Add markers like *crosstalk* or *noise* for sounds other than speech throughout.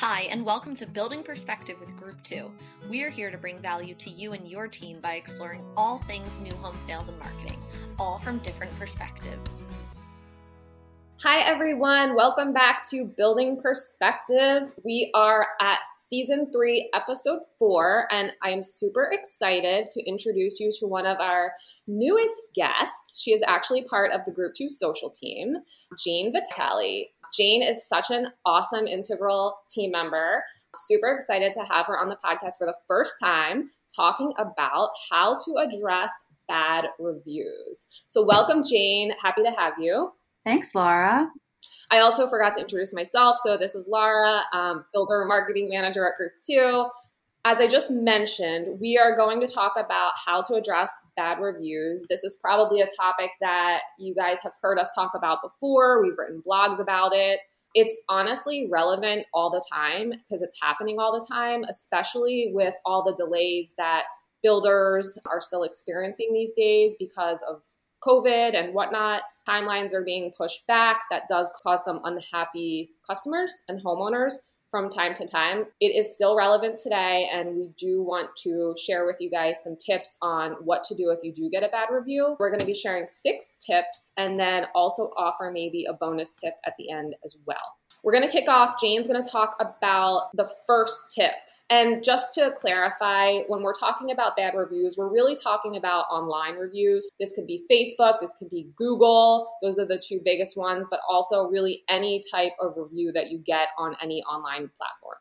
Hi, and welcome to Building Perspective with Group 2. We are here to bring value to you and your team by exploring all things new home sales and marketing, all from different perspectives. Hi, everyone. Welcome back to Building Perspective. We are at season three, episode four, and I am super excited to introduce you to one of our newest guests. She is actually part of the Group 2 social team, Jane Vitale. Jane is such an awesome, integral team member. Super excited to have her on the podcast for the first time talking about how to address bad reviews. So, welcome, Jane. Happy to have you. Thanks, Laura. I also forgot to introduce myself. So, this is Laura, um, builder marketing manager at Group 2 as I just mentioned, we are going to talk about how to address bad reviews. This is probably a topic that you guys have heard us talk about before. We've written blogs about it. It's honestly relevant all the time because it's happening all the time, especially with all the delays that builders are still experiencing these days because of COVID and whatnot. Timelines are being pushed back. That does cause some unhappy customers and homeowners from time to time. It is still relevant today, and we do want to share with you guys some tips on what to do if you do get a bad review. We're going to be sharing six tips and then also offer maybe a bonus tip at the end as well. We're going to kick off. Jane's going to talk about the first tip. And just to clarify, when we're talking about bad reviews, we're really talking about online reviews. This could be Facebook, this could be Google. Those are the two biggest ones, but also really any type of review that you get on any online platform.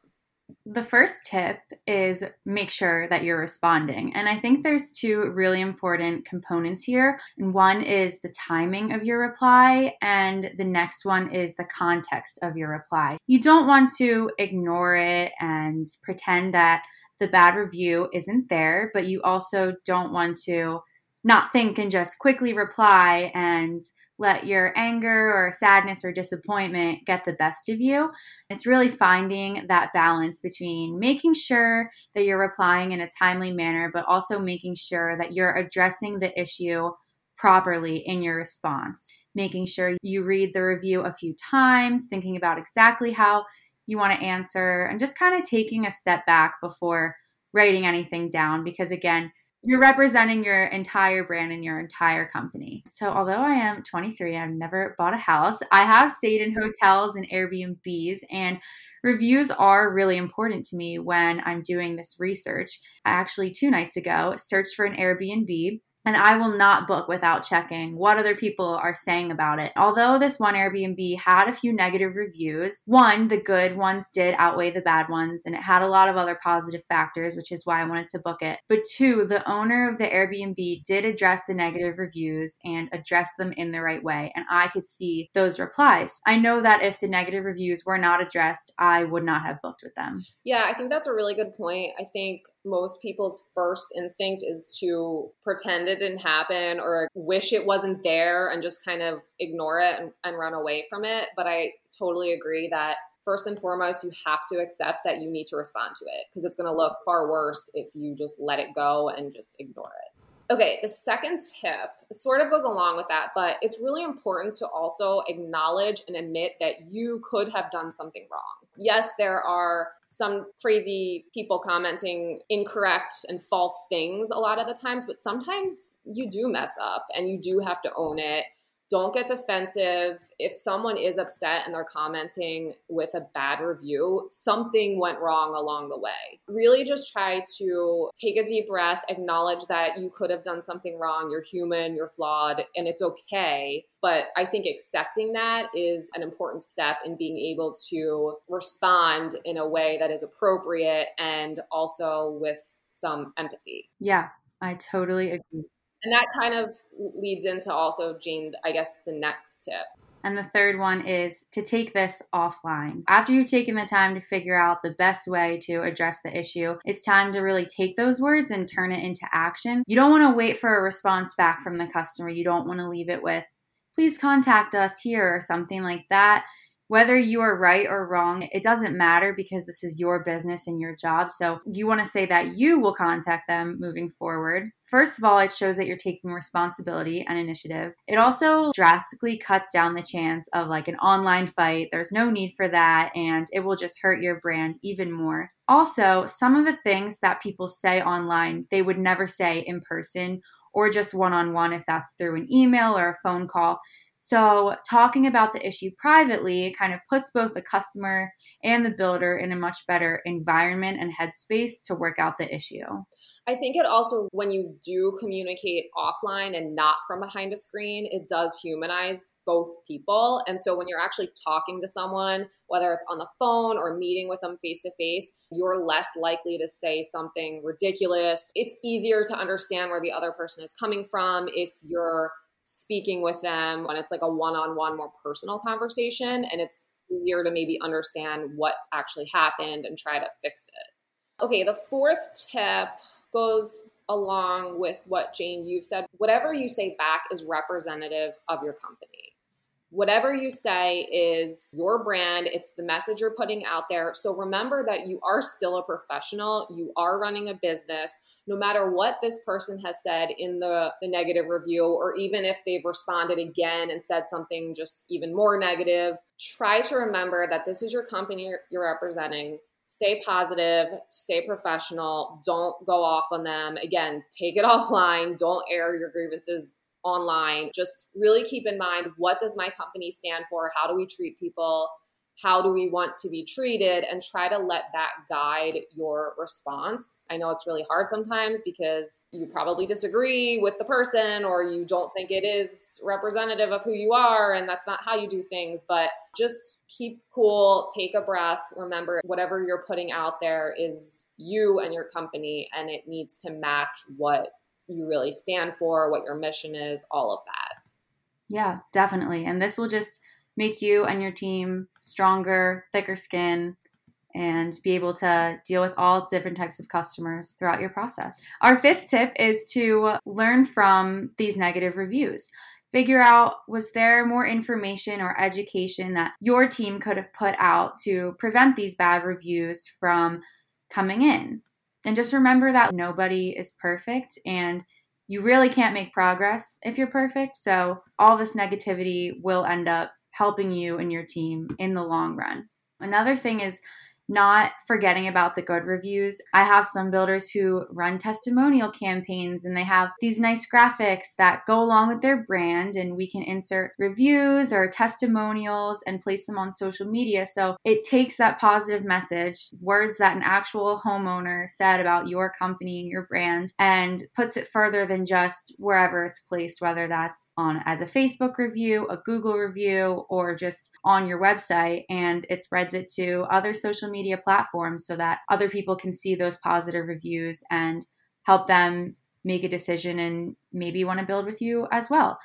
The first tip is make sure that you're responding. And I think there's two really important components here. And one is the timing of your reply, and the next one is the context of your reply. You don't want to ignore it and pretend that the bad review isn't there, but you also don't want to not think and just quickly reply and let your anger or sadness or disappointment get the best of you. It's really finding that balance between making sure that you're replying in a timely manner, but also making sure that you're addressing the issue properly in your response. Making sure you read the review a few times, thinking about exactly how you want to answer, and just kind of taking a step back before writing anything down. Because again, you're representing your entire brand and your entire company. So, although I am 23, I've never bought a house. I have stayed in hotels and Airbnbs, and reviews are really important to me when I'm doing this research. I actually, two nights ago, searched for an Airbnb and I will not book without checking what other people are saying about it. Although this one Airbnb had a few negative reviews, one, the good ones did outweigh the bad ones, and it had a lot of other positive factors, which is why I wanted to book it. But two, the owner of the Airbnb did address the negative reviews and address them in the right way, and I could see those replies. I know that if the negative reviews were not addressed, I would not have booked with them. Yeah, I think that's a really good point. I think most people's first instinct is to pretend it didn't happen or wish it wasn't there and just kind of ignore it and, and run away from it. But I totally agree that first and foremost, you have to accept that you need to respond to it because it's going to look far worse if you just let it go and just ignore it. Okay, the second tip, it sort of goes along with that, but it's really important to also acknowledge and admit that you could have done something wrong. Yes, there are some crazy people commenting incorrect and false things a lot of the times, but sometimes you do mess up and you do have to own it don't get defensive. If someone is upset and they're commenting with a bad review, something went wrong along the way. Really just try to take a deep breath, acknowledge that you could have done something wrong. You're human, you're flawed, and it's okay. But I think accepting that is an important step in being able to respond in a way that is appropriate and also with some empathy. Yeah, I totally agree. And that kind of leads into also, Jane, I guess the next tip. And the third one is to take this offline. After you've taken the time to figure out the best way to address the issue, it's time to really take those words and turn it into action. You don't want to wait for a response back from the customer. You don't want to leave it with, please contact us here or something like that. Whether you are right or wrong, it doesn't matter because this is your business and your job. So you want to say that you will contact them moving forward. First of all, it shows that you're taking responsibility and initiative. It also drastically cuts down the chance of like an online fight. There's no need for that, and it will just hurt your brand even more. Also, some of the things that people say online, they would never say in person or just one on one if that's through an email or a phone call. So, talking about the issue privately kind of puts both the customer and the builder in a much better environment and headspace to work out the issue. I think it also, when you do communicate offline and not from behind a screen, it does humanize both people. And so, when you're actually talking to someone, whether it's on the phone or meeting with them face to face, you're less likely to say something ridiculous. It's easier to understand where the other person is coming from if you're speaking with them when it's like a one-on-one more personal conversation and it's easier to maybe understand what actually happened and try to fix it. Okay, the fourth tip goes along with what Jane you've said. Whatever you say back is representative of your company whatever you say is your brand, it's the message you're putting out there. So remember that you are still a professional, you are running a business. No matter what this person has said in the, the negative review, or even if they've responded again and said something just even more negative, try to remember that this is your company you're representing. Stay positive, stay professional, don't go off on them. Again, take it *laughs* offline, don't air your grievances online. Just really keep in mind what does my company stand for? How do we treat people? How do we want to be treated? And try to let that guide your response. I know it's really hard sometimes because you probably disagree with the person or you don't think it is representative of who you are and that's not how you do things. But just keep cool, take a breath. Remember, whatever you're putting out there is you and your company and it needs to match what you really stand for, what your mission is, all of that. Yeah, definitely. And this will just make you and your team stronger, thicker skin, and be able to deal with all different types of customers throughout your process. Our fifth tip is to learn from these negative reviews. Figure out was there more information or education that your team could have put out to prevent these bad reviews from coming in? And just remember that nobody is perfect and you really can't make progress if you're perfect. So all this negativity will end up helping you and your team in the long run. Another thing is not forgetting about the good reviews. I have some builders who run testimonial campaigns and they have these nice graphics that go along with their brand, and we can insert reviews or testimonials and place them on social media. So it takes that positive message, words that an actual homeowner said about your company and your brand, and puts it further than just wherever it's placed, whether that's on as a Facebook review, a Google review, or just on your website, and it spreads it to other social media media platforms so that other people can see those positive reviews and help them make a decision and maybe want to build with you as well.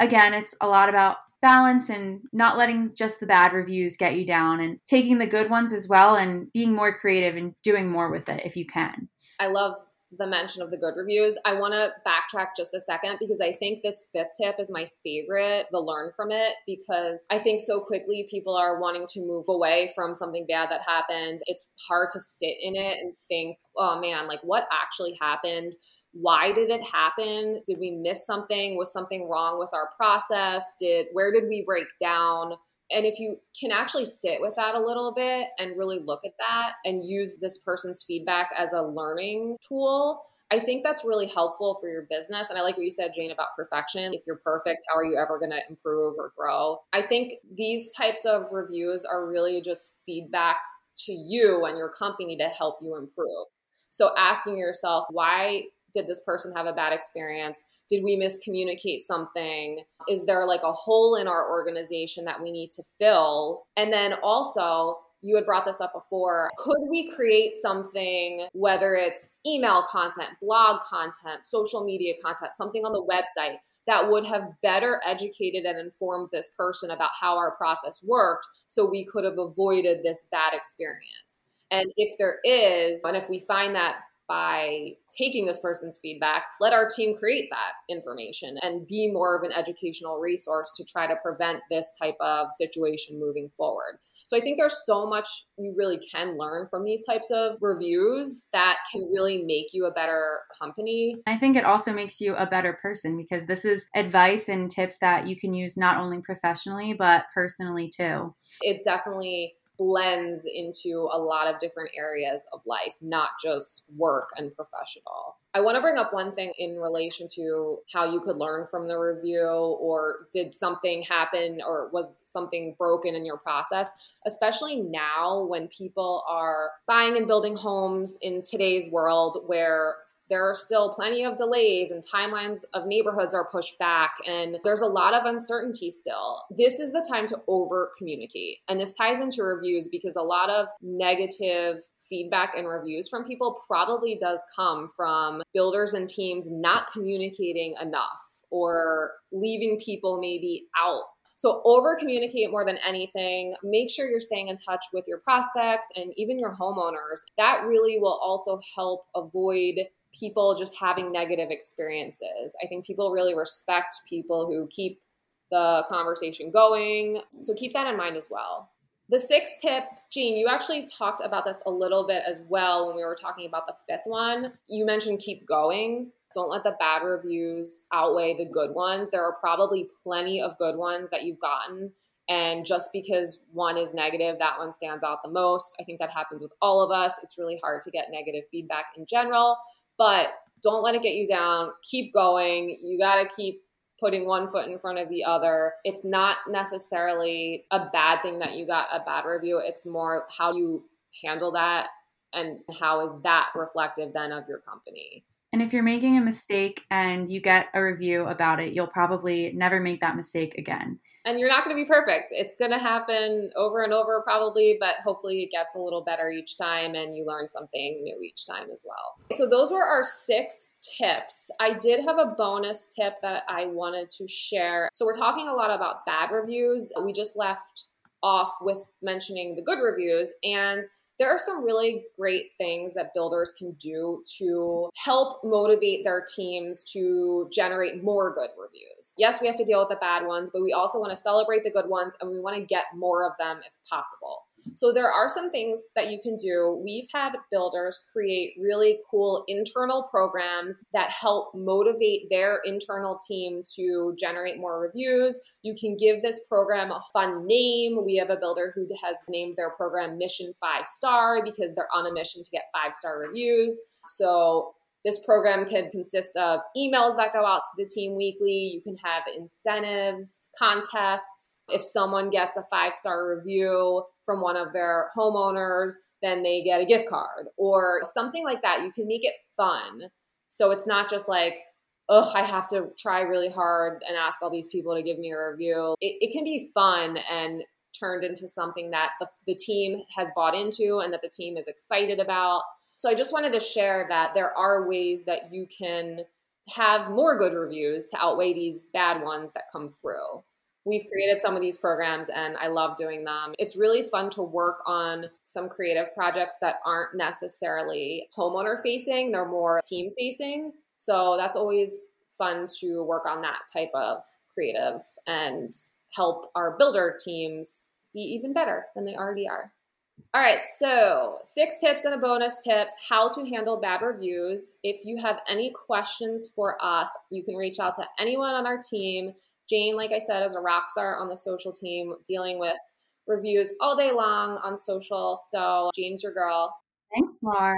Again, it's a lot about balance and not letting just the bad reviews get you down and taking the good ones as well and being more creative and doing more with it if you can. I love the mention of the good reviews. I want to backtrack just a second because I think this fifth tip is my favorite, the learn from it, because I think so quickly people are wanting to move away from something bad that happened. It's hard to sit in it and think, oh man, like what actually happened? Why did it happen? Did we miss something? Was something wrong with our process? Did where did we break down? And if you can actually sit with that a little bit and really look at that and use this person's feedback as a learning tool, I think that's really helpful for your business. And I like what you said, Jane, about perfection. If you're perfect, how are you ever going to improve or grow? I think these types of reviews are really just feedback to you and your company to help you improve. So asking yourself, why did this person have a bad experience? Did we miscommunicate something? Is there like a hole in our organization that we need to fill? And then also, you had brought this up before. Could we create something, whether it's email content, blog content, social media content, something on the website that would have better educated and informed this person about how our process worked so we could have avoided this bad experience? And if there is, and if we find that by taking this person's feedback, let our team create that information and be more of an educational resource to try to prevent this type of situation moving forward. So I think there's so much you really can learn from these types of reviews that can really make you a better company. I think it also makes you a better person because this is advice and tips that you can use not only professionally but personally too. It definitely blends into a lot of different areas of life, not just work and professional. I want to bring up one thing in relation to how you could learn from the review or did something happen or was something broken in your process, especially now when people are buying and building homes in today's world where there are still plenty of delays and timelines of neighborhoods are pushed back and there's a lot of uncertainty still. This is the time to over communicate. And this ties into reviews because a lot of negative feedback and reviews from people probably does come from builders and teams not communicating enough or leaving people maybe out so over communicate more than anything. Make sure you're staying in touch with your prospects and even your homeowners. That really will also help avoid people just having negative experiences. I think people really respect people who keep the conversation going. So keep that in mind as well. The sixth tip, Jane, you actually talked about this a little bit as well when we were talking about the fifth one. You mentioned keep going. Don't let the bad reviews outweigh the good ones. There are probably plenty of good ones that you've gotten. And just because one is negative, that one stands out the most. I think that happens with all of us. It's really hard to get negative feedback in general but don't let it get you down. Keep going. You got to keep putting one foot in front of the other. It's not necessarily a bad thing that you got a bad review. It's more how you handle that and how is that reflective then of your company. And if you're making a mistake and you get a review about it, you'll probably never make that mistake again. And you're not going to be perfect. It's going to happen over and over, probably, but hopefully it gets a little better each time and you learn something new each time as well. So, those were our six tips. I did have a bonus tip that I wanted to share. So, we're talking a lot about bad reviews. We just left off with mentioning the good reviews. And there are some really great things that builders can do to help motivate their teams to generate more good reviews. Yes, we have to deal with the bad ones, but we also want to celebrate the good ones and we want to get more of them if possible. So there are some things that you can do. We've had builders create really cool internal programs that help motivate their internal team to generate more reviews. You can give this program a fun name. We have a builder who has named their program Mission 5 Star because they're on a mission to get 5-star reviews. So this program can consist of emails that go out to the team weekly. You can have incentives, contests. If someone gets a five star review from one of their homeowners, then they get a gift card or something like that. You can make it fun. So it's not just like, oh, I have to try really hard and ask all these people to give me a review. It, it can be fun and turned into something that the, the team has bought into and that the team is excited about. So I just wanted to share that there are ways that you can have more good reviews to outweigh these bad ones that come through. We've created some of these programs and I love doing them. It's really fun to work on some creative projects that aren't necessarily homeowner facing, they're more team facing. So that's always fun to work on that type of creative and help our builder teams be even better than they already are. All right, so six tips and a bonus tips how to handle bad reviews. If you have any questions for us, you can reach out to anyone on our team. Jane, like I said, is a rock star on the social team dealing with reviews all day long on social. So, Jane's your girl. Thanks, Laura.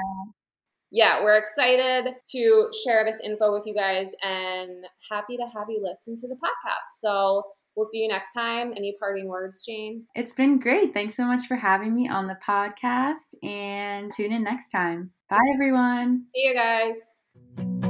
Yeah, we're excited to share this info with you guys and happy to have you listen to the podcast. So, We'll see you next time. Any parting words, Jane? It's been great. Thanks so much for having me on the podcast and tune in next time. Bye, everyone. See you guys.